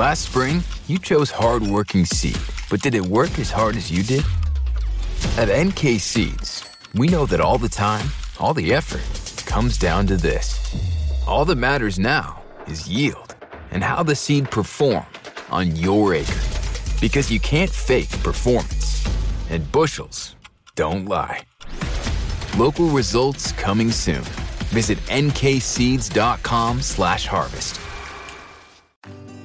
Last spring, you chose hardworking seed, but did it work as hard as you did? At NK Seeds, we know that all the time, all the effort comes down to this. All that matters now is yield and how the seed performed on your acre. Because you can't fake performance, and bushels don't lie. Local results coming soon. Visit nkseeds.com slash harvest.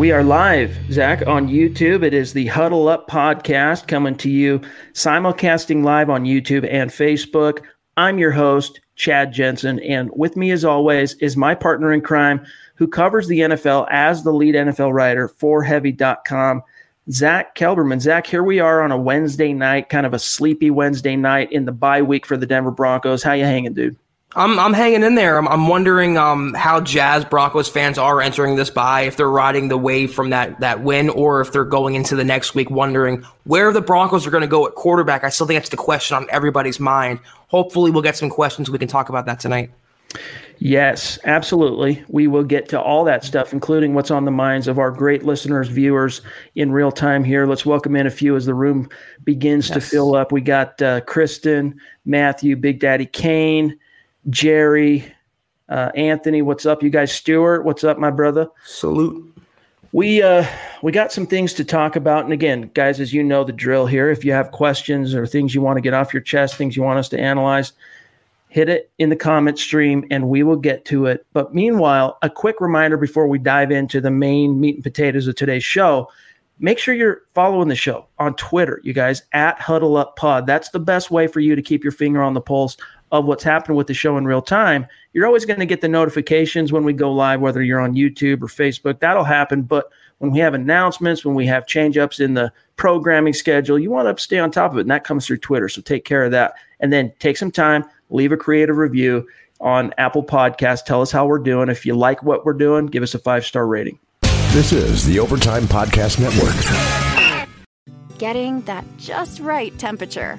We are live, Zach, on YouTube. It is the Huddle Up podcast coming to you, simulcasting live on YouTube and Facebook. I'm your host, Chad Jensen, and with me, as always, is my partner in crime who covers the NFL as the lead NFL writer for Heavy.com, Zach Kelberman. Zach, here we are on a Wednesday night, kind of a sleepy Wednesday night in the bye week for the Denver Broncos. How you hanging, dude? I'm I'm hanging in there. I'm, I'm wondering um, how Jazz Broncos fans are entering this bye, if they're riding the wave from that that win, or if they're going into the next week wondering where the Broncos are going to go at quarterback. I still think that's the question on everybody's mind. Hopefully, we'll get some questions. We can talk about that tonight. Yes, absolutely. We will get to all that stuff, including what's on the minds of our great listeners, viewers in real time here. Let's welcome in a few as the room begins yes. to fill up. We got uh, Kristen, Matthew, Big Daddy Kane. Jerry, uh, Anthony, what's up, you guys? Stuart, what's up, my brother? Salute. We uh, we got some things to talk about, and again, guys, as you know the drill here. If you have questions or things you want to get off your chest, things you want us to analyze, hit it in the comment stream, and we will get to it. But meanwhile, a quick reminder before we dive into the main meat and potatoes of today's show make sure you're following the show on Twitter, you guys, at Huddle Up Pod. That's the best way for you to keep your finger on the pulse of what's happening with the show in real time, you're always going to get the notifications when we go live, whether you're on YouTube or Facebook. That'll happen. But when we have announcements, when we have change ups in the programming schedule, you want to stay on top of it. And that comes through Twitter. So take care of that. And then take some time, leave a creative review on Apple Podcast. Tell us how we're doing. If you like what we're doing, give us a five star rating. This is the Overtime Podcast Network. Getting that just right temperature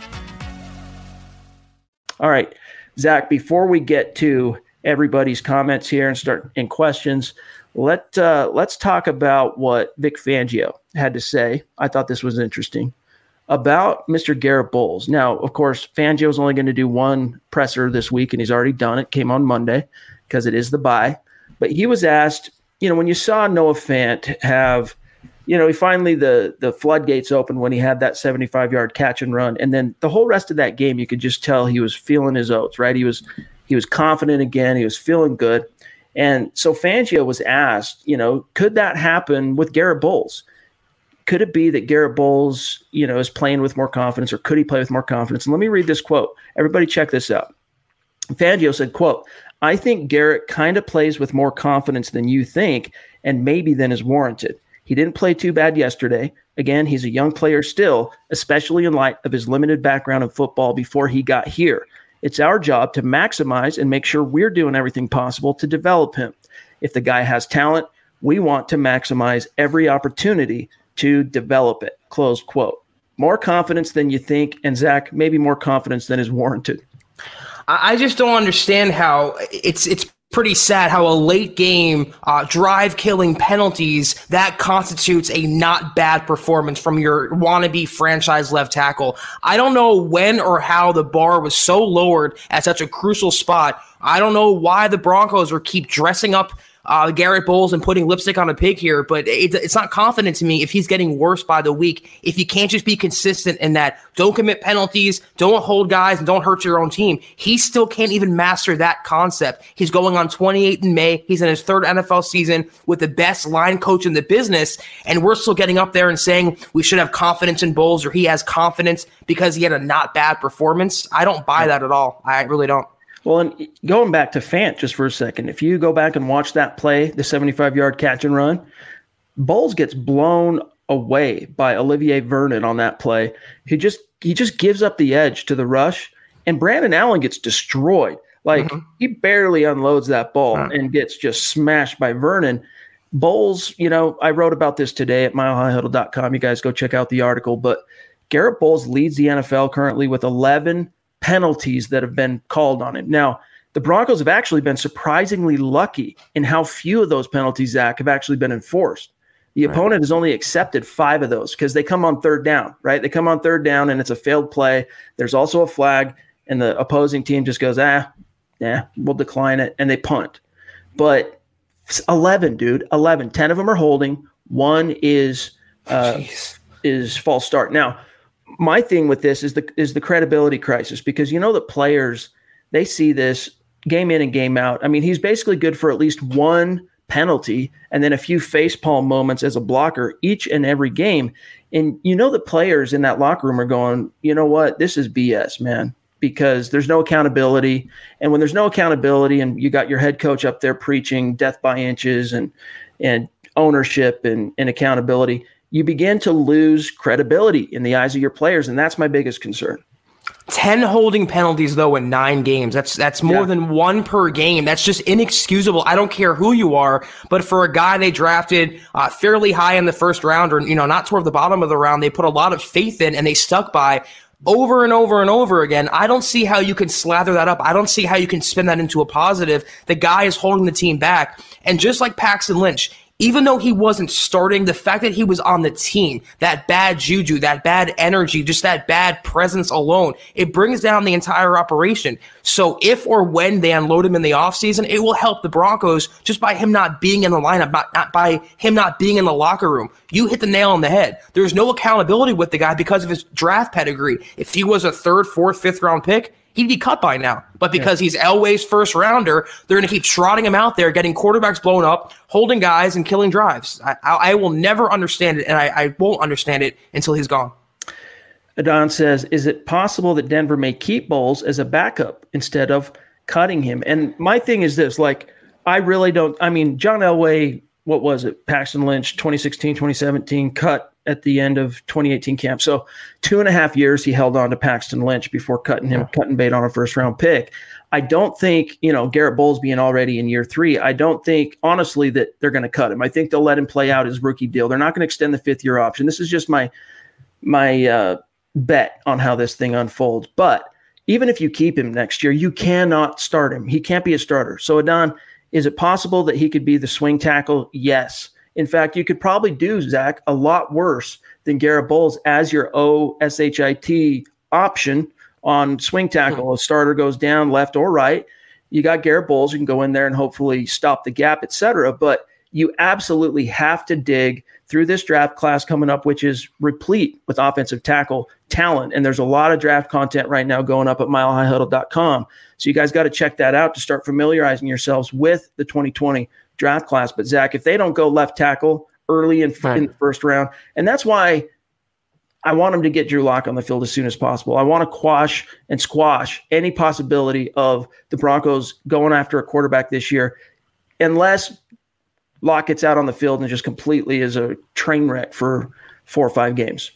All right, Zach, before we get to everybody's comments here and start in questions, let uh, let's talk about what Vic Fangio had to say. I thought this was interesting about Mr. Garrett Bolles. Now, of course, Fangio is only going to do one presser this week, and he's already done it. Came on Monday because it is the bye. But he was asked, you know, when you saw Noah Fant have you know, he finally the the floodgates opened when he had that 75 yard catch and run, and then the whole rest of that game, you could just tell he was feeling his oats. Right, he was he was confident again. He was feeling good, and so Fangio was asked, you know, could that happen with Garrett Bolles? Could it be that Garrett Bolles, you know, is playing with more confidence, or could he play with more confidence? And let me read this quote. Everybody, check this out. Fangio said, quote, I think Garrett kind of plays with more confidence than you think and maybe than is warranted. He didn't play too bad yesterday. Again, he's a young player still, especially in light of his limited background in football before he got here. It's our job to maximize and make sure we're doing everything possible to develop him. If the guy has talent, we want to maximize every opportunity to develop it. Close quote. More confidence than you think, and Zach, maybe more confidence than is warranted. I just don't understand how it's it's pretty sad how a late game uh, drive killing penalties that constitutes a not bad performance from your wannabe franchise left tackle. I don't know when or how the bar was so lowered at such a crucial spot. I don't know why the Broncos are keep dressing up uh, Garrett Bolles and putting lipstick on a pig here, but it, it's not confident to me if he's getting worse by the week. If you can't just be consistent in that, don't commit penalties, don't hold guys, and don't hurt your own team. He still can't even master that concept. He's going on 28 in May. He's in his third NFL season with the best line coach in the business, and we're still getting up there and saying we should have confidence in Bolles or he has confidence because he had a not bad performance. I don't buy that at all. I really don't. Well, and going back to Fant just for a second, if you go back and watch that play, the 75 yard catch and run, Bolles gets blown away by Olivier Vernon on that play. He just he just gives up the edge to the rush, and Brandon Allen gets destroyed. Like mm-hmm. he barely unloads that ball and gets just smashed by Vernon. Bolles, you know, I wrote about this today at milehighhuddle.com. You guys go check out the article. But Garrett Bolles leads the NFL currently with 11 penalties that have been called on him. Now, the Broncos have actually been surprisingly lucky in how few of those penalties, Zach, have actually been enforced. The right. opponent has only accepted five of those because they come on third down, right? They come on third down and it's a failed play. There's also a flag, and the opposing team just goes, ah, yeah, we'll decline it, and they punt. But 11, dude, 11. 10 of them are holding. One is uh, is false start. Now, my thing with this is the is the credibility crisis because you know the players they see this game in and game out. I mean, he's basically good for at least one penalty and then a few facepalm moments as a blocker each and every game. And you know the players in that locker room are going, you know what, this is BS, man, because there's no accountability. And when there's no accountability, and you got your head coach up there preaching death by inches and and ownership and, and accountability, you begin to lose credibility in the eyes of your players. And that's my biggest concern. 10 holding penalties though in 9 games. That's that's more yeah. than one per game. That's just inexcusable. I don't care who you are, but for a guy they drafted uh, fairly high in the first round or you know not toward the bottom of the round, they put a lot of faith in and they stuck by over and over and over again. I don't see how you can slather that up. I don't see how you can spin that into a positive. The guy is holding the team back. And just like Paxton Lynch, even though he wasn't starting, the fact that he was on the team, that bad juju, that bad energy, just that bad presence alone, it brings down the entire operation. So if or when they unload him in the offseason, it will help the Broncos just by him not being in the lineup, not, not by him not being in the locker room. You hit the nail on the head. There's no accountability with the guy because of his draft pedigree. If he was a third, fourth, fifth round pick, he'd be cut by now. But because yeah. he's Elway's first rounder, they're going to keep trotting him out there, getting quarterbacks blown up, holding guys, and killing drives. I, I, I will never understand it, and I, I, won't understand it until he's gone. Adon says, "Is it possible that Denver may keep Bolles as a backup instead of cutting him?" And my thing is this: like, I really don't. I mean, John Elway, what was it? Paxton Lynch, 2016, 2017, cut at the end of 2018 camp. So two and a half years he held on to Paxton Lynch before cutting him, cutting bait on a first round pick. I don't think, you know, Garrett Bolles being already in year three, I don't think honestly that they're going to cut him. I think they'll let him play out his rookie deal. They're not going to extend the fifth year option. This is just my my uh, bet on how this thing unfolds. But even if you keep him next year, you cannot start him. He can't be a starter. So Adon, is it possible that he could be the swing tackle? Yes. In fact, you could probably do, Zach, a lot worse than Garrett Bolles as your OSHIT option on swing tackle. Hmm. A starter goes down left or right. You got Garrett Bolles. You can go in there and hopefully stop the gap, etc. But you absolutely have to dig through this draft class coming up, which is replete with offensive tackle talent. And there's a lot of draft content right now going up at milehighhuddle.com. So you guys got to check that out to start familiarizing yourselves with the 2020 draft class. But Zach, if they don't go left tackle early in, right. in the first round, and that's why I want them to get Drew Lock on the field as soon as possible. I want to quash and squash any possibility of the Broncos going after a quarterback this year, unless Lock gets out on the field and just completely is a train wreck for four or five games.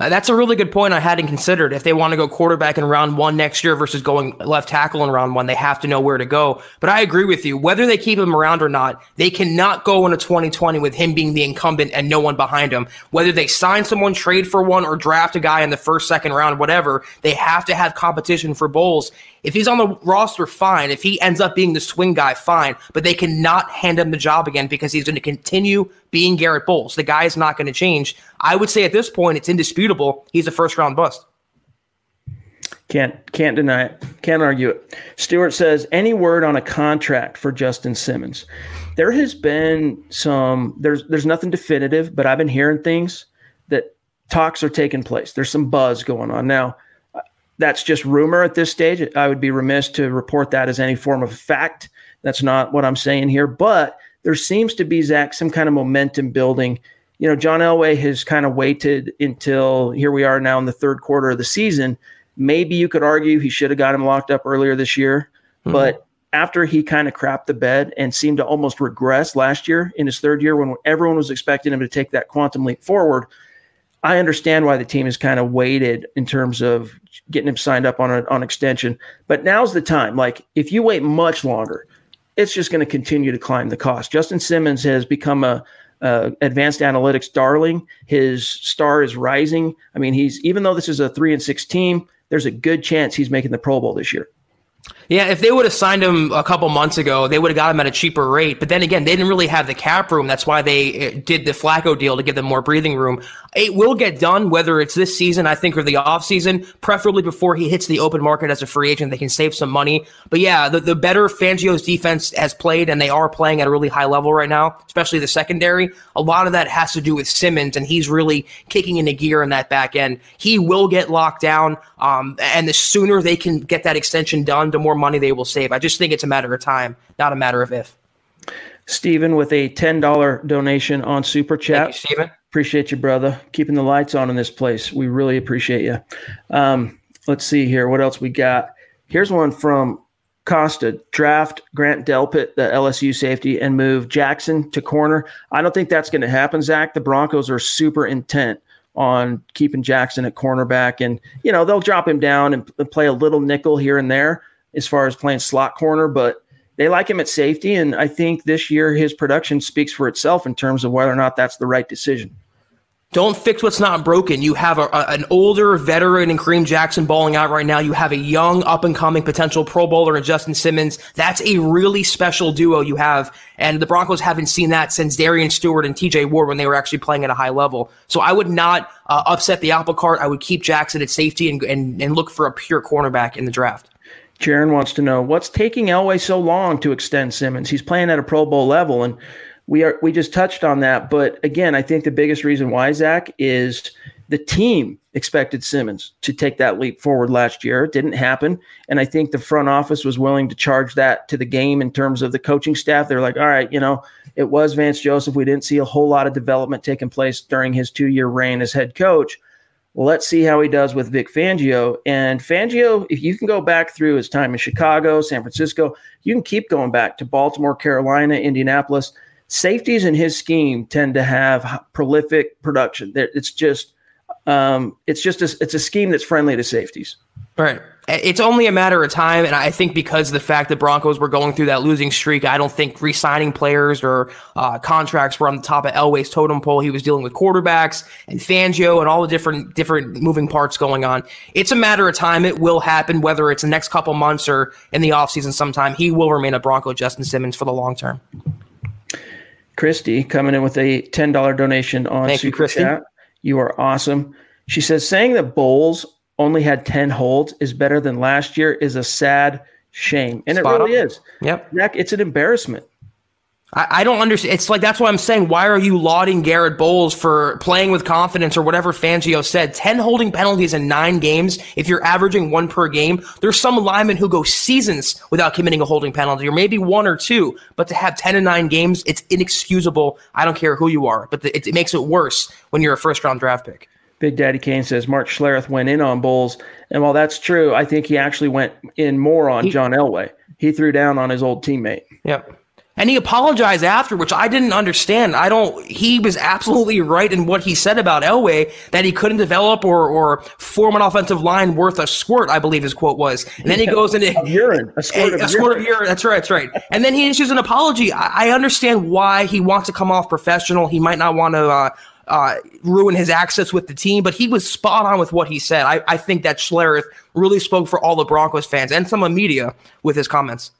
Uh, that's a really good point I hadn't considered. If they want to go quarterback in round one next year versus going left tackle in round one, they have to know where to go. But I agree with you. Whether they keep him around or not, they cannot go into 2020 with him being the incumbent and no one behind him. Whether they sign someone, trade for one, or draft a guy in the first, second round, whatever, they have to have competition for Bolles. If he's on the roster, fine. If he ends up being the swing guy, fine. But they cannot hand him the job again because he's going to continue being Garrett Bolles. The guy is not going to change. I would say at this point, it's indisputable. He's a first round bust. Can't can't deny it. Can't argue it. Stewart says any word on a contract for Justin Simmons. There has been some. There's there's nothing definitive, but I've been hearing things that talks are taking place. There's some buzz going on now that's just rumor at this stage. I would be remiss to report that as any form of fact. That's not what I'm saying here. But there seems to be, Zach, some kind of momentum building. You know, John Elway has kind of waited until here we are now in the third quarter of the season. Maybe you could argue he should have got him locked up earlier this year. Mm-hmm. But after he kind of crapped the bed and seemed to almost regress last year in his third year when everyone was expecting him to take that quantum leap forward, I understand why the team has kind of waited in terms of getting him signed up on an on extension. But now's the time. Like if you wait much longer, it's just going to continue to climb the cost. Justin Simmons has become a, a advanced analytics darling. His star is rising. I mean, he's even though this is a three and six team, there's a good chance he's making the Pro Bowl this year. Yeah, if they would have signed him a couple months ago, they would have got him at a cheaper rate. But then again, they didn't really have the cap room. That's why they eh, did the Flacco deal to give them more breathing room. It will get done, whether it's this season, I think, or the off season, preferably before he hits the open market as a free agent. They can save some money. But yeah, the, the better Fangio's defense has played, and they are playing at a really high level right now, especially the secondary. A lot of that has to do with Simmons, and he's really kicking into gear in that back end. He will get locked down, um, and the sooner they can get that extension done, the more money they will save. I just think it's a matter of time, not a matter of if. Stephen with a $10 donation on Super Chat. Thank you, Stephen. Appreciate you, brother. Keeping the lights on in this place. We really appreciate you. Um, let's see here. What else we got? Here's one from Costa. Draft Grant Delpit, the LSU safety, and move Jackson to corner. I don't think that's going to happen, Zach. The Broncos are super intent on keeping Jackson at cornerback. And, you know, they'll drop him down and play a little nickel here and there as far as playing slot corner, but they like him at safety. And I think this year his production speaks for itself in terms of whether or not that's the right decision. Don't fix what's not broken. You have a, a, an older veteran in Kareem Jackson balling out right now. You have a young, up and coming potential Pro Bowler in Justin Simmons. That's a really special duo you have. And the Broncos haven't seen that since Darian Stewart and TJ Ward when they were actually playing at a high level. So I would not uh, upset the apple cart. I would keep Jackson at safety and, and, and look for a pure cornerback in the draft. Jaron wants to know what's taking Elway so long to extend Simmons. He's playing at a Pro Bowl level, and we are we just touched on that, but again, I think the biggest reason why Zach is the team expected Simmons to take that leap forward last year. It didn't happen, and I think the front office was willing to charge that to the game in terms of the coaching staff. They're like, all right, you know, it was Vance Joseph. We didn't see a whole lot of development taking place during his two year reign as head coach. Let's see how he does with Vic Fangio. And Fangio, if you can go back through his time in Chicago, San Francisco, you can keep going back to Baltimore, Carolina, Indianapolis safeties in his scheme tend to have prolific production. It's just um, it's just a, it's a scheme that's friendly to safeties. Right. It's only a matter of time, and I think because of the fact that Broncos were going through that losing streak, I don't think re-signing players or uh, contracts were on the top of Elway's totem pole. He was dealing with quarterbacks and Fangio and all the different different moving parts going on. It's a matter of time. It will happen, whether it's the next couple months or in the offseason sometime. He will remain a Bronco, Justin Simmons, for the long term. Christy coming in with a $10 donation on Thank Super you, Christy. Chat. You are awesome. She says saying that Bolles only had 10 holds is better than last year is a sad shame. And Spot it really on. is. Yep. Zach, it's an embarrassment. I, I don't understand. It's like that's why I'm saying. Why are you lauding Garrett Bolles for playing with confidence or whatever Fangio said? Ten holding penalties in nine games. If you're averaging one per game, there's some linemen who go seasons without committing a holding penalty, or maybe one or two. But to have ten and nine games, it's inexcusable. I don't care who you are, but the, it, it makes it worse when you're a first round draft pick. Big Daddy Kane says Mark Schlereth went in on Bolles, And while that's true, I think he actually went in more on he, John Elway. He threw down on his old teammate. Yep. And he apologized after, which I didn't understand. I don't. He was absolutely right in what he said about Elway that he couldn't develop or or form an offensive line worth a squirt. I believe his quote was. And then he goes into of urine, a squirt, a, of, a squirt of urine. That's right. That's right. And then he issues an apology. I, I, understand why he wants to come off professional. He might not want to. Uh, uh, ruin his access with the team, but he was spot on with what he said. I, I think that Schlereth really spoke for all the Broncos fans and some of media with his comments.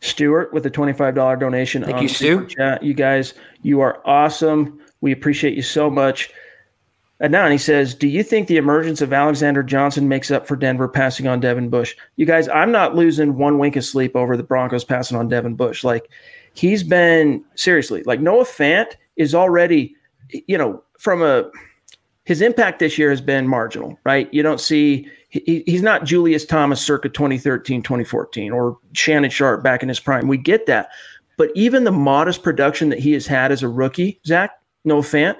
Stuart with a $25 donation. Thank you, Stu. Chat. You guys, you are awesome. We appreciate you so much. And now he says, Do you think the emergence of Alexander Johnson makes up for Denver passing on Devin Bush? You guys, I'm not losing one wink of sleep over the Broncos passing on Devin Bush. Like, he's been seriously, like, Noah Fant is already, you know, from a his impact this year has been marginal, right? You don't see he, he's not Julius Thomas circa 2013, 2014, or Shannon Sharpe back in his prime. We get that. But even the modest production that he has had as a rookie, Zach, Noah Fant,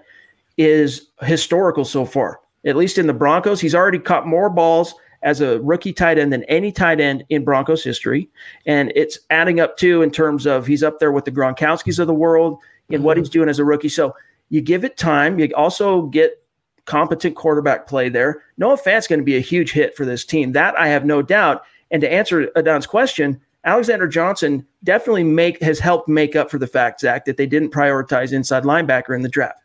is historical so far. At least in the Broncos, he's already caught more balls as a rookie tight end than any tight end in Broncos history. And it's adding up too in terms of he's up there with the Gronkowskis of the world in mm-hmm. what he's doing as a rookie. So you give it time. You also get competent quarterback play there. Noah Fant's going to be a huge hit for this team. That I have no doubt. And to answer Adon's question, Alexander Johnson definitely make has helped make up for the fact, Zach, that they didn't prioritize inside linebacker in the draft.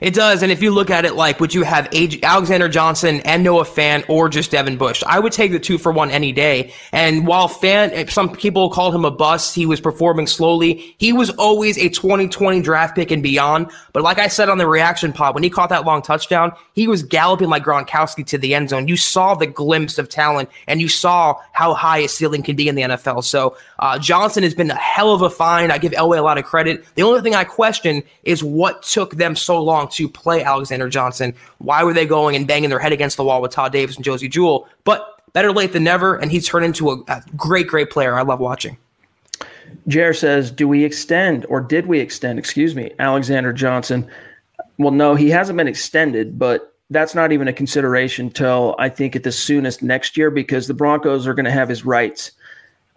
It does, and if you look at it like, would you have Alexander Johnson and Noah Fant or just Devin Bush? I would take the two for one any day. And while Fant, some people called him a bust, he was performing slowly. He was always a 2020 draft pick and beyond. But like I said on the reaction pod, when he caught that long touchdown, he was galloping like Gronkowski to the end zone. You saw the glimpse of talent, and you saw how high a ceiling can be in the NFL. So uh, Johnson has been a hell of a find. I give Elway a lot of credit. The only thing I question is what took them so long to play Alexander Johnson. Why were they going and banging their head against the wall with Todd Davis and Josey Jewell? But better late than never, and he's turned into a, a great, great player. I love watching. Jer says, "Do we extend, or did we extend? Excuse me, Alexander Johnson." Well, no, he hasn't been extended, but that's not even a consideration till I think at the soonest next year because the Broncos are going to have his rights.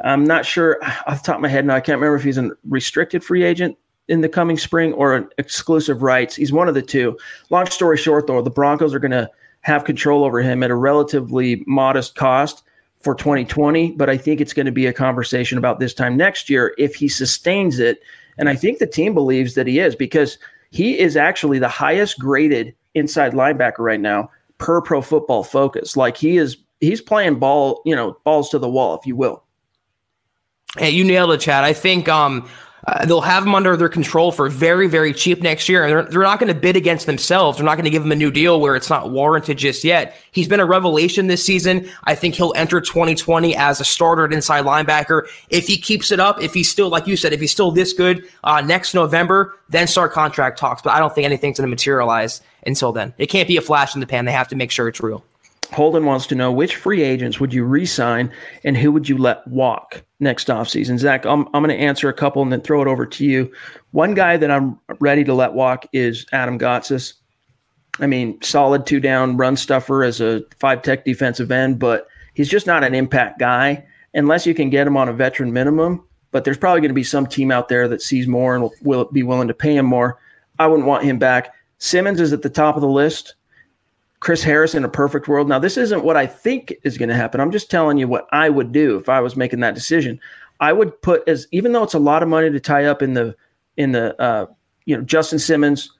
I'm not sure off the top of my head now. I can't remember if he's a restricted free agent in the coming spring or exclusive rights. He's one of the two. Long story short, though, the Broncos are going to have control over him at a relatively modest cost for 2020, but I think it's going to be a conversation about this time next year if he sustains it. And I think the team believes that he is because he is actually the highest graded inside linebacker right now per pro football focus. Like he is he's playing ball, you know, balls to the wall, if you will. Hey, you nailed it, Chad. I think um, uh, they'll have him under their control for very, very cheap next year. And they're, they're not going to bid against themselves. They're not going to give him a new deal where it's not warranted just yet. He's been a revelation this season. I think he'll enter 2020 as a starter at inside linebacker. If he keeps it up, if he's still, like you said, if he's still this good uh, next November, then start contract talks. But I don't think anything's going to materialize until then. It can't be a flash in the pan. They have to make sure it's real. Holden wants to know which free agents would you re-sign and who would you let walk next offseason? Zach, I'm, I'm going to answer a couple and then throw it over to you. One guy that I'm ready to let walk is Adam Gotsis. I mean, solid two down run stuffer as a five tech defensive end, but he's just not an impact guy unless you can get him on a veteran minimum. But there's probably going to be some team out there that sees more and will, will be willing to pay him more. I wouldn't want him back. Simmons is at the top of the list. Chris Harris in a perfect world. Now, this isn't what I think is going to happen. I'm just telling you what I would do if I was making that decision. I would put as even though it's a lot of money to tie up in the in the uh, you know Justin Simmons,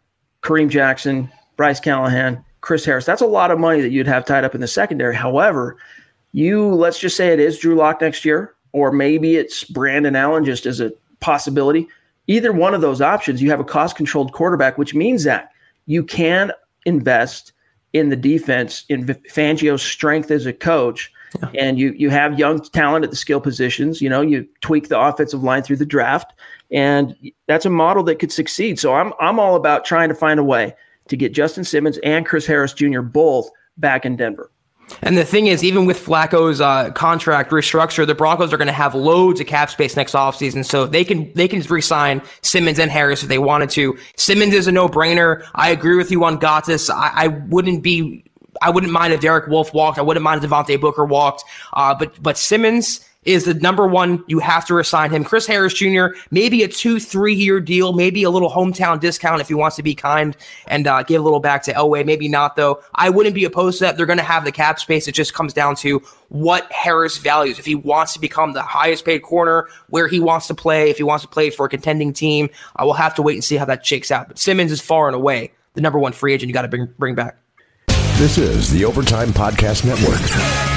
Kareem Jackson, Bryce Callahan, Chris Harris. That's a lot of money that you'd have tied up in the secondary. However, you let's just say it is Drew Lock next year, or maybe it's Brandon Allen just as a possibility. Either one of those options, you have a cost controlled quarterback, which means that you can invest in the defense in Fangio's strength as a coach. Yeah. And you you have young talent at the skill positions. You know, you tweak the offensive line through the draft, and that's a model that could succeed. So I'm I'm all about trying to find a way to get Justin Simmons and Chris Harris Jr. both back in Denver. And the thing is, even with Flacco's uh, contract restructure, the Broncos are going to have loads of cap space next offseason, so they can they can resign Simmons and Harris if they wanted to. Simmons is a no brainer. I agree with you on Gotsis. I, I wouldn't be I wouldn't mind if Derek Wolfe walked. I wouldn't mind if Devontae Booker walked. Uh, but but Simmons is the number one. You have to resign him. Chris Harris Jr. Maybe a two three year deal. Maybe a little hometown discount if he wants to be kind and uh, give a little back to Elway. Maybe not though. I wouldn't be opposed to that. They're going to have the cap space. It just comes down to what Harris values. If he wants to become the highest paid corner, where he wants to play, if he wants to play for a contending team, I will have to wait and see how that shakes out. But Simmons is far and away the number one free agent you got to bring bring back. This is the Overtime Podcast Network.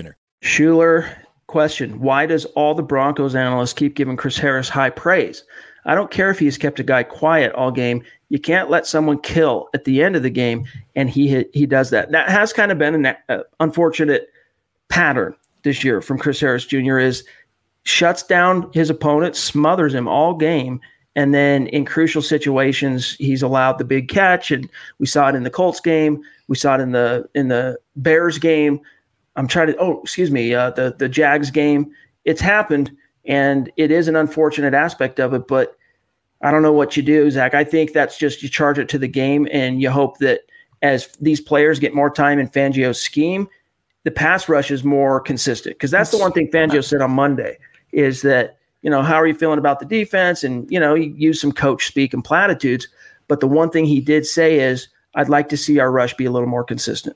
Schuler, question Why does all the Broncos analysts keep giving Chris Harris high praise? I don't care if he's kept a guy quiet all game. You can't let someone kill at the end of the game, and he he does that. That has kind of been an uh, unfortunate pattern this year from Chris Harris Jr. is shuts down his opponent, smothers him all game, and then in crucial situations he's allowed the big catch. And we saw it in the Colts game. We saw it in the in the Bears game. I'm trying to. Oh, excuse me. Uh, the the Jags game. It's happened, and it is an unfortunate aspect of it. But I don't know what you do, Zach. I think that's just you charge it to the game, and you hope that as these players get more time in Fangio's scheme, the pass rush is more consistent. Because that's the one thing Fangio said on Monday is that you know how are you feeling about the defense, and you know he used some coach speak and platitudes. But the one thing he did say is, I'd like to see our rush be a little more consistent.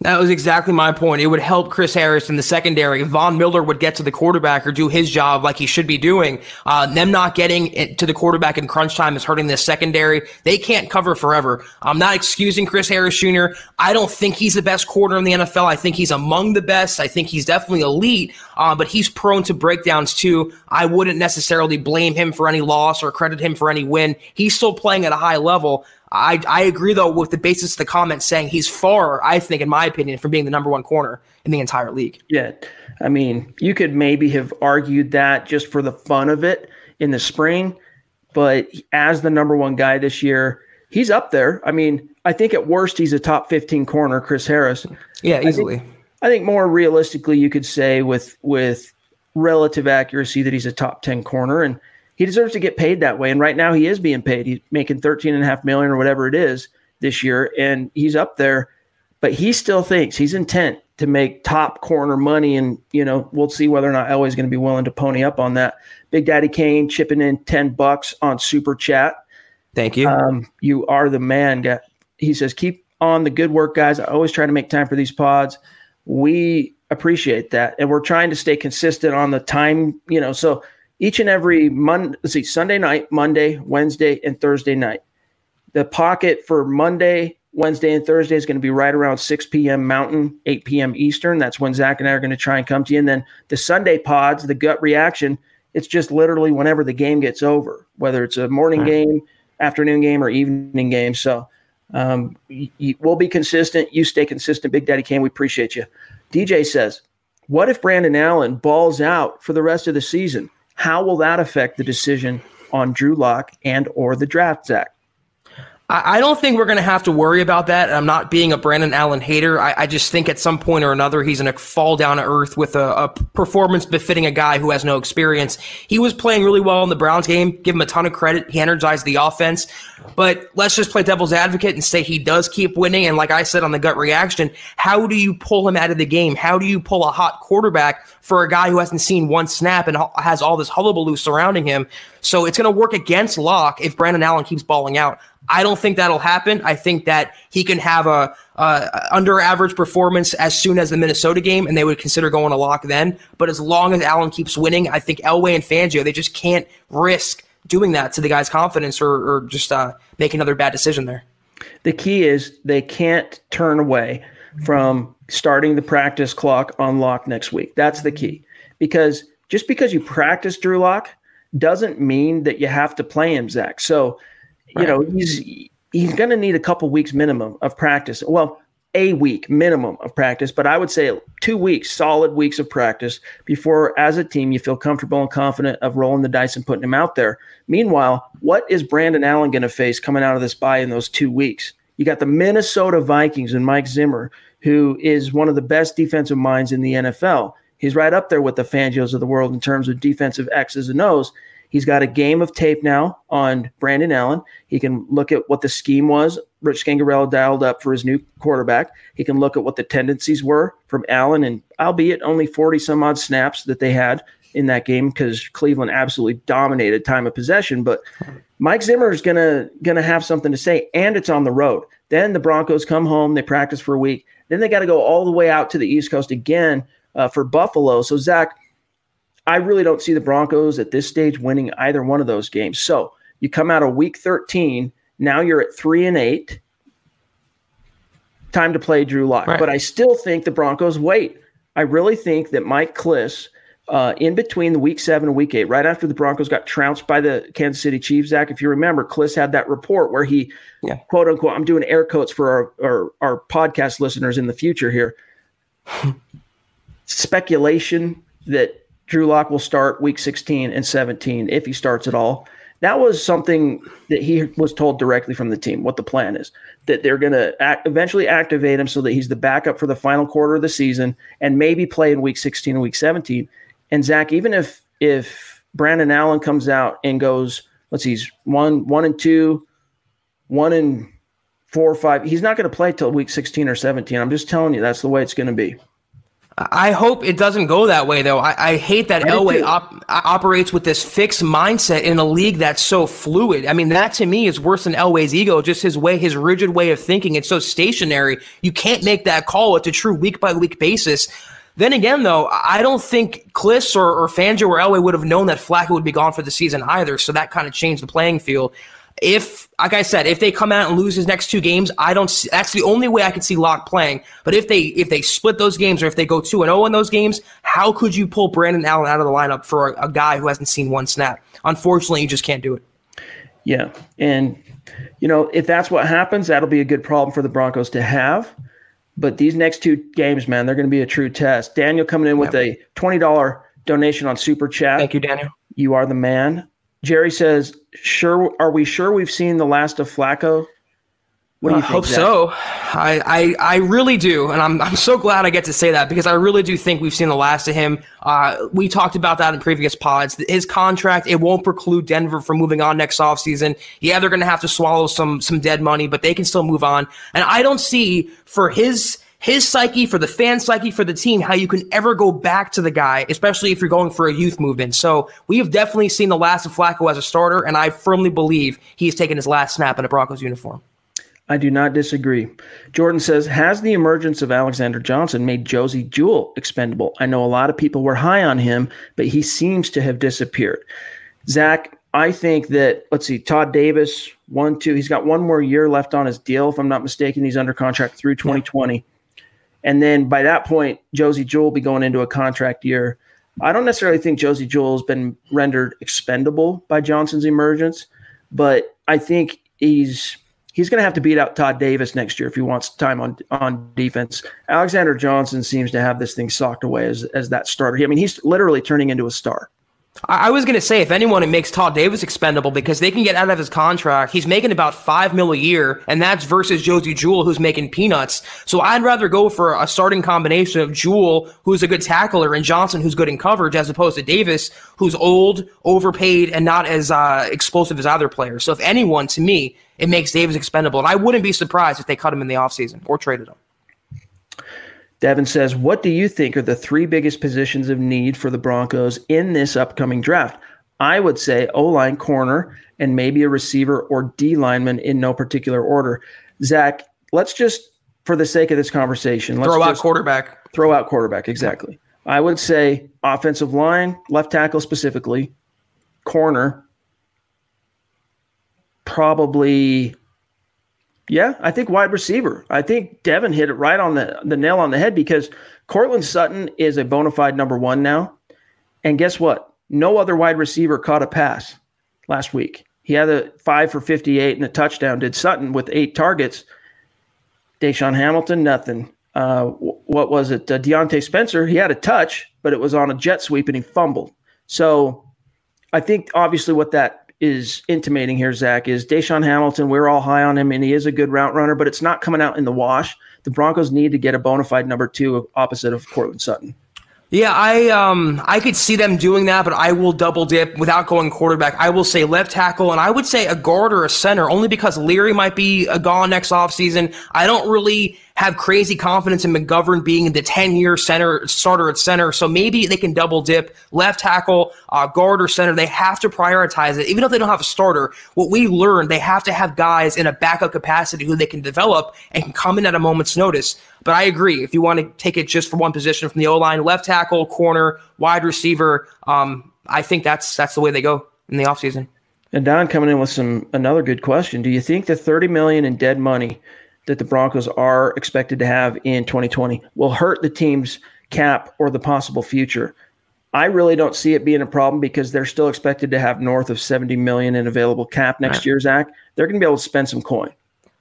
That was exactly my point. It would help Chris Harris in the secondary. Von Miller would get to the quarterback or do his job like he should be doing. Uh, them not getting to the quarterback in crunch time is hurting the secondary. They can't cover forever. I'm not excusing Chris Harris Jr. I don't think he's the best corner in the NFL. I think he's among the best. I think he's definitely elite, uh, but he's prone to breakdowns too. I wouldn't necessarily blame him for any loss or credit him for any win. He's still playing at a high level. I, I agree though with the basis of the comment saying he's far, I think, in my opinion, from being the number one corner in the entire league. Yeah. I mean, you could maybe have argued that just for the fun of it in the spring, but as the number one guy this year, he's up there. I mean, I think at worst he's a top 15 corner, Chris Harris. Yeah, easily. I think, I think more realistically you could say with with relative accuracy that he's a top 10 corner and he deserves to get paid that way. And right now he is being paid. He's making 13 and a half million or whatever it is this year. And he's up there, but he still thinks he's intent to make top corner money. And, you know, we'll see whether or not Elway's going to be willing to pony up on that. Big Daddy Kane chipping in 10 bucks on super chat. Thank you. Um, you are the man. He says, keep on the good work, guys. I always try to make time for these pods. We appreciate that. And we're trying to stay consistent on the time, you know, so each and every Monday, let's see, Sunday night, Monday, Wednesday, and Thursday night. The pocket for Monday, Wednesday, and Thursday is going to be right around 6 p.m. Mountain, 8 p.m. Eastern. That's when Zach and I are going to try and come to you. And then the Sunday pods, the gut reaction, it's just literally whenever the game gets over, whether it's a morning game, afternoon game, or evening game. So Um, y- y- we'll be consistent. You stay consistent, Big Daddy Kane. We appreciate you. DJ says, "What if Brandon Allen balls out for the rest of the season? How will that affect the decision on Drew Lock and or the draft, Zach?" I don't think we're going to have to worry about that. I'm not being a Brandon Allen hater. I, I just think at some point or another, he's going to fall down to earth with a, a, performance befitting a guy who has no experience. He was playing really well in the Browns game. Give him a ton of credit. He energized the offense. But let's just play devil's advocate and say he does keep winning. And like I said on the gut reaction, how do you pull him out of the game? How do you pull a hot quarterback for a guy who hasn't seen one snap and has all this hullabaloo surrounding him? So it's going to work against Lock if Brandon Allen keeps balling out. I don't think that'll happen. I think that he can have a, a, under average performance as soon as the Minnesota game, and they would consider going to Lock then. But as long as Allen keeps winning, I think Elway and Fangio they just can't risk doing that to the guy's confidence or, or just uh, make another bad decision there. The key is they can't turn away from starting the practice clock on Lock next week. That's the key because just because you practice Drew Lock doesn't mean that you have to play him, Zach. So you know he's he's going to need a couple weeks minimum of practice. Well, a week minimum of practice, but I would say two weeks, solid weeks of practice before, as a team, you feel comfortable and confident of rolling the dice and putting him out there. Meanwhile, what is Brandon Allen going to face coming out of this bye in those two weeks? You got the Minnesota Vikings and Mike Zimmer, who is one of the best defensive minds in the NFL. He's right up there with the Fangios of the world in terms of defensive X's and O's. He's got a game of tape now on Brandon Allen. He can look at what the scheme was. Rich Scangarello dialed up for his new quarterback. He can look at what the tendencies were from Allen, and albeit only 40 some odd snaps that they had in that game because Cleveland absolutely dominated time of possession. But Mike Zimmer is gonna gonna have something to say, and it's on the road. Then the Broncos come home, they practice for a week. Then they got to go all the way out to the East Coast again uh, for Buffalo. So Zach, I really don't see the Broncos at this stage winning either one of those games. So you come out of week 13, now you're at three and eight. Time to play Drew Lock. Right. But I still think the Broncos wait. I really think that Mike Klis, uh, in between the week seven and week eight, right after the Broncos got trounced by the Kansas City Chiefs, Zach, if you remember, Klis had that report where he, yeah. quote unquote, I'm doing air quotes for our, our, our podcast listeners in the future here. Speculation that Drew Lock will start week 16 and 17 if he starts at all. That was something that he was told directly from the team what the plan is that they're going to eventually activate him so that he's the backup for the final quarter of the season and maybe play in week 16 and week 17. And Zach, even if if Brandon Allen comes out and goes, let's see, he's one one and two, one and four or five, he's not going to play till week 16 or 17. I'm just telling you that's the way it's going to be. I hope it doesn't go that way, though. I, I hate that Elway op- operates with this fixed mindset in a league that's so fluid. I mean, that to me is worse than Elway's ego, just his way, his rigid way of thinking. It's so stationary. You can't make that call. It's a true week by week basis. Then again, though, I don't think Klis or, or Fangio or Elway would have known that Flacco would be gone for the season either. So that kind of changed the playing field if like I said, if they come out and lose his next two games, I don't. See, that's the only way I could see Lock playing. But if they if they split those games or if they go two and zero oh in those games, how could you pull Brandon Allen out of the lineup for a, a guy who hasn't seen one snap? Unfortunately, you just can't do it. Yeah, and you know if that's what happens, that'll be a good problem for the Broncos to have. But these next two games, man, they're going to be a true test. Daniel coming in with a twenty dollar donation on Super Chat. Thank you, Daniel. You are the man. Jerry says, "Sure, are we sure we've seen the last of Flacco?" What do you I think, hope Zach? so. I, I I really do, and I'm I'm so glad I get to say that because I really do think we've seen the last of him. Uh, we talked about that in previous pods. His contract it won't preclude Denver from moving on next offseason. Yeah, they're going to have to swallow some some dead money, but they can still move on. And I don't see for his his psyche, for the fan psyche, for the team, how you can ever go back to the guy, especially if you're going for a youth movement. So we have definitely seen the last of Flacco as a starter, and I firmly believe he's taken his last snap in a Broncos uniform. I do not disagree. Jordan says, Has the emergence of Alexander Johnson made Josey Jewell expendable? I know a lot of people were high on him, but he seems to have disappeared. Zach, I think that, let's see, Todd Davis, one, two, he's got one more year left on his deal. If I'm not mistaken, he's under contract through 2020. Yeah. And then by that point, Josey Jewell will be going into a contract year. I don't necessarily think Josey Jewell has been rendered expendable by Johnson's emergence, but I think he's he's going to have to beat out Todd Davis next year if he wants time on on defense. Alexander Johnson seems to have this thing socked away as as that starter. I mean, he's literally turning into a star. I was going to say, if anyone, it makes Todd Davis expendable because they can get out of his contract. He's making about five mil a year, and that's versus Josey Jewell, who's making peanuts. So I'd rather go for a starting combination of Jewell, who's a good tackler, and Johnson, who's good in coverage, as opposed to Davis, who's old, overpaid, and not as uh, explosive as other players. So if anyone, to me, it makes Davis expendable. And I wouldn't be surprised if they cut him in the offseason or traded him. Devin says, What do you think are the three biggest positions of need for the Broncos in this upcoming draft? I would say O line, corner, and maybe a receiver or D lineman in no particular order. Zach, let's just, for the sake of this conversation, let's throw out quarterback. Throw out quarterback, exactly. I would say offensive line, left tackle specifically, corner, probably yeah, I think wide receiver. I think Devin hit it right on the, the nail on the head because Courtland Sutton is a bona fide number one now. And guess what? No other wide receiver caught a pass last week. He had a five for 58 and a touchdown. Did Sutton with eight targets. DaeSean Hamilton, nothing. Uh, what was it? Uh, Diontae Spencer, he had a touch, but it was on a jet sweep and he fumbled. So I think obviously what that is intimating here, Zach, is DaeSean Hamilton. We're all high on him, and he is a good route runner, but it's not coming out in the wash. The Broncos need to get a bona fide number two opposite of Courtland Sutton. Yeah, I um I could see them doing that, but I will double dip without going quarterback. I will say left tackle, and I would say a guard or a center, only because Leary might be a gone next offseason. I don't really have crazy confidence in McGovern being the 10 year center starter at center. So maybe they can double dip left tackle, uh, guard or center. They have to prioritize it. Even if they don't have a starter, what we learned, they have to have guys in a backup capacity who they can develop and can come in at a moment's notice. But I agree. If you want to take it just for one position from the O line, left tackle, corner, wide receiver, um, I think that's that's the way they go in the offseason. And Don coming in with some another good question. Do you think the 30 million in dead money that the Broncos are expected to have in 2020 will hurt the team's cap or the possible future. I really don't see it being a problem because they're still expected to have north of 70 million in available cap next right. year, Zach. They're going to be able to spend some coin.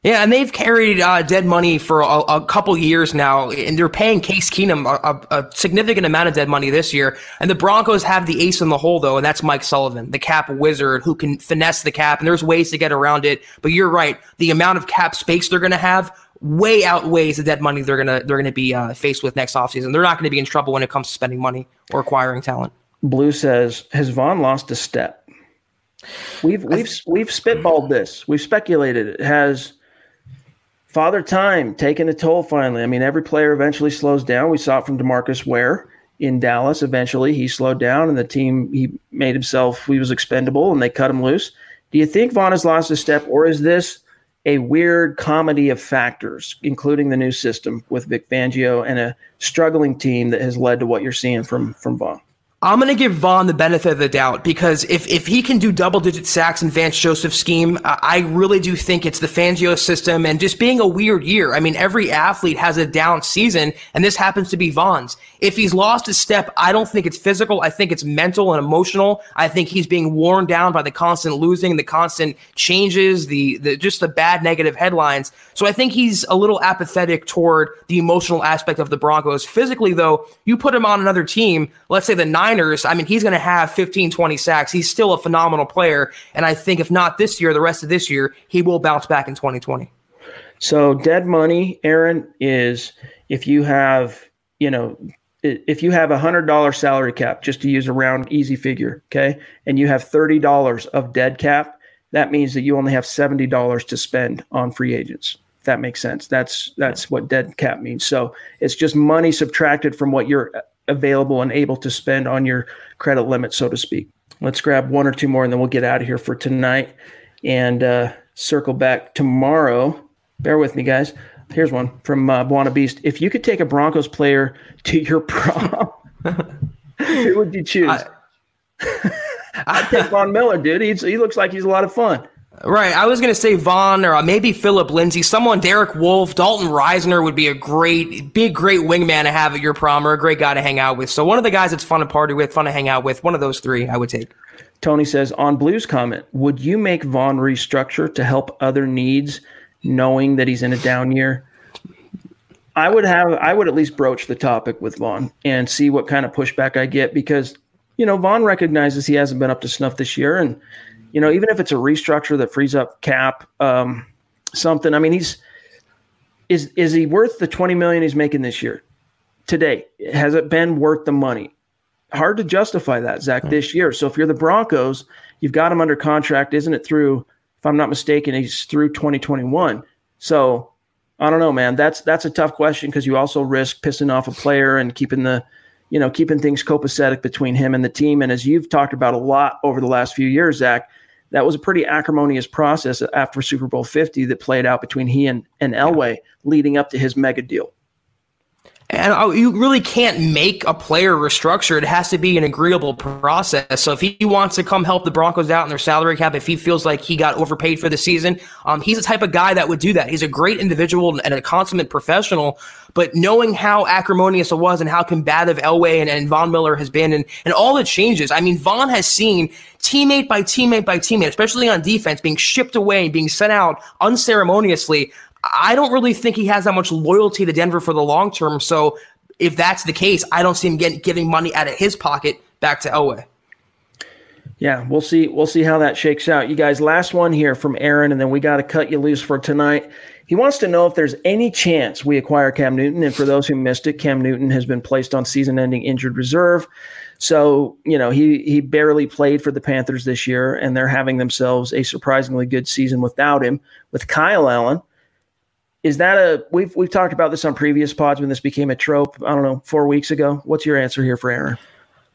Yeah, and they've carried uh, dead money for a, a, couple years now, and they're paying Case Keenum a, a, significant amount of dead money this year. And the Broncos have the ace in the hole, though, and that's Mike Sullivan, the cap wizard who can finesse the cap. And there's ways to get around it. But you're right, the amount of cap space they're going to have way outweighs the dead money they're gonna they're gonna be uh, faced with next offseason. They're not going to be in trouble when it comes to spending money or acquiring talent. Blue says, has Von lost a step? We've we've we've spitballed this. We've speculated it. Has Father Time taking a toll finally? I mean, every player eventually slows down. We saw it from Demarcus Ware in Dallas. Eventually, he slowed down, and the team he made himself he was expendable, and they cut him loose. Do you think Von has lost a step, or is this a weird comedy of factors, including the new system with Vic Fangio and a struggling team that has led to what you're seeing from from Von. I'm going to give Von the benefit of the doubt because if, if he can do double digit sacks in Vance Joseph's scheme, I really do think it's the Fangio system and just being a weird year. I mean, every athlete has a down season, and this happens to be Von's. If he's lost a step, I don't think it's physical. I think it's mental and emotional. I think he's being worn down by the constant losing, the constant changes, the, the just the bad negative headlines. So I think he's a little apathetic toward the emotional aspect of the Broncos. Physically, though, you put him on another team, let's say the nine Niners, I mean, he's going to have 15, 20 sacks. He's still a phenomenal player. And I think if not this year, the rest of this year, he will bounce back in 2020. So, dead money, Aaron, is if you have, you know, if you have a hundred dollar salary cap, just to use a round easy figure, okay, and you have thirty dollars of dead cap, that means that you only have seventy dollars to spend on free agents. If that makes sense. That's that's what dead cap means. So it's just money subtracted from what you're available and able to spend on your credit limit, so to speak. Let's grab one or two more and then we'll get out of here for tonight and uh, circle back tomorrow. Bear with me, guys. Here's one from uh, Buona Beast. If you could take a Broncos player to your prom, who would you choose? I, I'd take Von Miller, dude. He's, he looks like he's a lot of fun. Right. I was going to say Von or uh, maybe Philip Lindsay. Someone, Derek Wolfe, Dalton Risner would be a great, big, great wingman to have at your prom or a great guy to hang out with. So one of the guys that's fun to party with, fun to hang out with, one of those three I would take. Tony says on Blues comment, would you make Von restructure to help other needs knowing that he's in a down year. I would have I would at least broach the topic with Von and see what kind of pushback I get because you know Von recognizes he hasn't been up to snuff this year, and you know even if it's a restructure that frees up cap, um, something. I mean, he's is is he worth the twenty million he's making this year? Today, has it been worth the money? Hard to justify that, Zach, this year. So if you're the Broncos, you've got him under contract, isn't it? Through, if I'm not mistaken, he's through 2021. So I don't know, man. That's that's a tough question because you also risk pissing off a player and keeping the, you know, keeping things copacetic between him and the team. And as you've talked about a lot over the last few years, Zach, that was a pretty acrimonious process after Super Bowl 50 that played out between he and, and Elway leading up to his mega deal. And uh, you really can't make a player restructure. It has to be an agreeable process. So if he wants to come help the Broncos out in their salary cap, if he feels like he got overpaid for the season, um, he's the type of guy that would do that. He's a great individual and a consummate professional. But knowing how acrimonious it was and how combative Elway and, and Von Miller has been and, and all the changes, I mean, Von has seen teammate by teammate by teammate, especially on defense, being shipped away, and being sent out unceremoniously. I don't really think he has that much loyalty to Denver for the long term. So if that's the case, I don't see him getting giving money out of his pocket back to Elway. Yeah, we'll see. We'll see how that shakes out. You guys, last one here from Aaron, and then we got to cut you loose for tonight. He wants to know if there's any chance we acquire Cam Newton. And for those who missed it, Cam Newton has been placed on season-ending injured reserve. So, you know, he he barely played for the Panthers this year, and they're having themselves a surprisingly good season without him. With Kyle Allen, is that a we've we've talked about this on previous pods when this became a trope? I don't know, four weeks ago. What's your answer here for Aaron?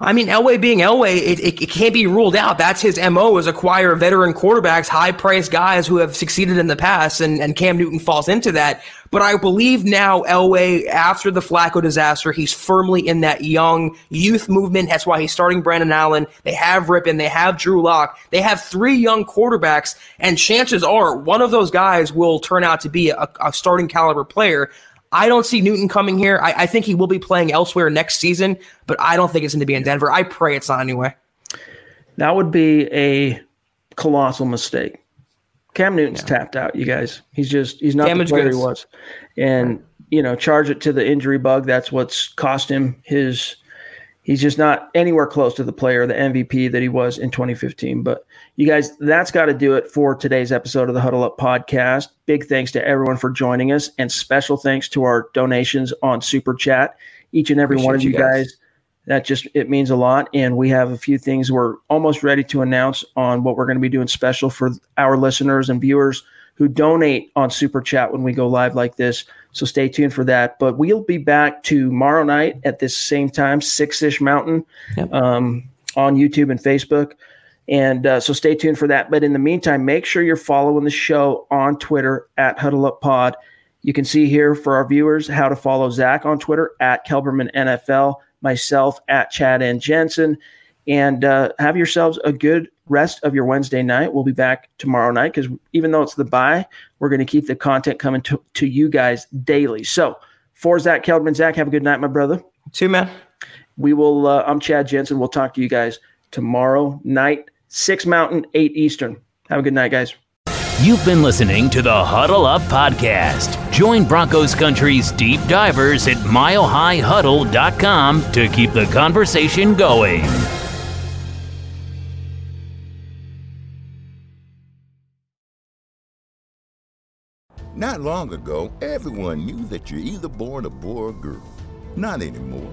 I mean, Elway being Elway, it, it, it, can't be ruled out. That's his MO is acquire veteran quarterbacks, high priced guys who have succeeded in the past, and, and Cam Newton falls into that. But I believe now Elway, after the Flacco disaster, he's firmly in that young youth movement. That's why he's starting Brandon Allen. They have Rypien, they have Drew Lock, they have three young quarterbacks, and chances are one of those guys will turn out to be a, a starting caliber player. I don't see Newton coming here. I, I, think he will be playing elsewhere next season, but I don't think it's going to be in Denver. I pray it's not anyway. That would be a colossal mistake. Cam Newton's yeah. tapped out, you guys. He's just he's not Damage the player goods. he was, and you know, charge it to the injury bug. That's what's cost him his he's just not anywhere close to the player, the MVP that he was in 2015. But you guys, that's got to do it for today's episode of the Huddle Up podcast. Big thanks to everyone for joining us, and special thanks to our donations on Super Chat. Each and every Appreciate one of you guys. guys. That just it means a lot, and we have a few things we're almost ready to announce on what we're going to be doing special for our listeners and viewers who donate on Super Chat when we go live like this. So stay tuned for that. But we'll be back tomorrow night at this same time, six ish mountain, yep. um, on YouTube and Facebook. And uh, so stay tuned for that. But in the meantime, make sure you're following the show on Twitter at Huddle Up Pod. You can see here for our viewers how to follow Zach on Twitter at Kelberman NFL, myself at Chad and Jensen, and uh, have yourselves a good rest of your Wednesday night. We'll be back tomorrow night because even though it's the bye, we're going to keep the content coming to, to you guys daily. So for Zach Kelberman, Zach, have a good night, my brother. Two man. We will. Uh, I'm Chad Jensen. We'll talk to you guys tomorrow night, six Mountain, eight Eastern. Have a good night, guys. You've been listening to the Huddle Up Podcast. Join Broncos Country's deep divers at milehighhuddle.com to keep the conversation going. Not long ago, everyone knew that you're either born a boy or girl. Not anymore.